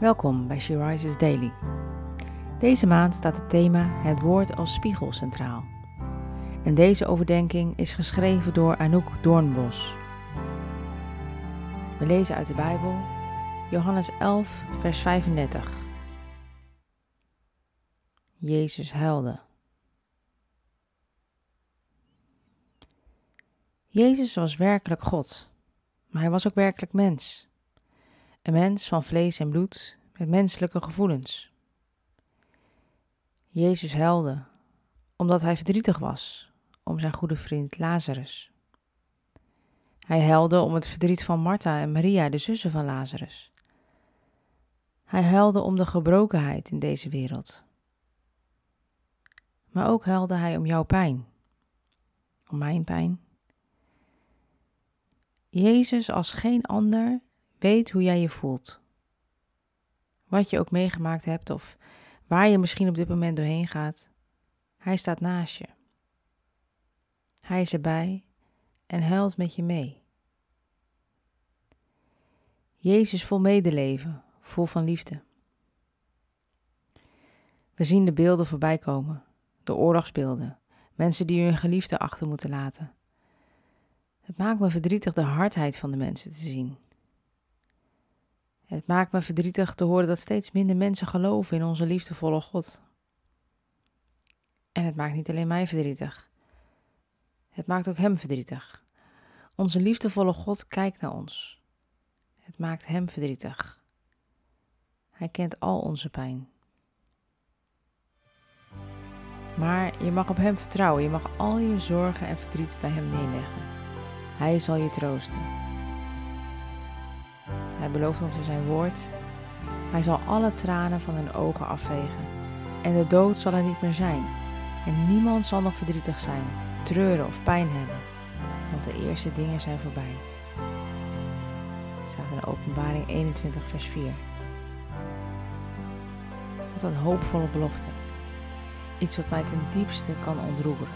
Welkom bij She Rises Daily. Deze maand staat het thema Het woord als spiegel centraal. En deze overdenking is geschreven door Anouk Doornbos. We lezen uit de Bijbel Johannes 11, vers 35. Jezus huilde. Jezus was werkelijk God, maar hij was ook werkelijk mens. Een mens van vlees en bloed met menselijke gevoelens. Jezus huilde omdat hij verdrietig was om zijn goede vriend Lazarus. Hij huilde om het verdriet van Martha en Maria, de zussen van Lazarus. Hij huilde om de gebrokenheid in deze wereld. Maar ook huilde hij om jouw pijn, om mijn pijn. Jezus als geen ander weet hoe jij je voelt. Wat je ook meegemaakt hebt of waar je misschien op dit moment doorheen gaat, hij staat naast je. Hij is erbij en huilt met je mee. Jezus vol medeleven, vol van liefde. We zien de beelden voorbij komen, de oorlogsbeelden, mensen die hun geliefde achter moeten laten. Het maakt me verdrietig de hardheid van de mensen te zien. Het maakt me verdrietig te horen dat steeds minder mensen geloven in onze liefdevolle God. En het maakt niet alleen mij verdrietig. Het maakt ook Hem verdrietig. Onze liefdevolle God kijkt naar ons. Het maakt Hem verdrietig. Hij kent al onze pijn. Maar je mag op Hem vertrouwen. Je mag al je zorgen en verdriet bij Hem neerleggen. Hij zal je troosten. Hij belooft ons in zijn woord. Hij zal alle tranen van hun ogen afvegen. En de dood zal er niet meer zijn. En niemand zal nog verdrietig zijn, treuren of pijn hebben. Want de eerste dingen zijn voorbij. Het staat in openbaring 21 vers 4. Wat een hoopvolle belofte. Iets wat mij ten diepste kan ontroeren.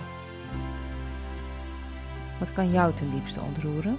Wat kan jou ten diepste ontroeren?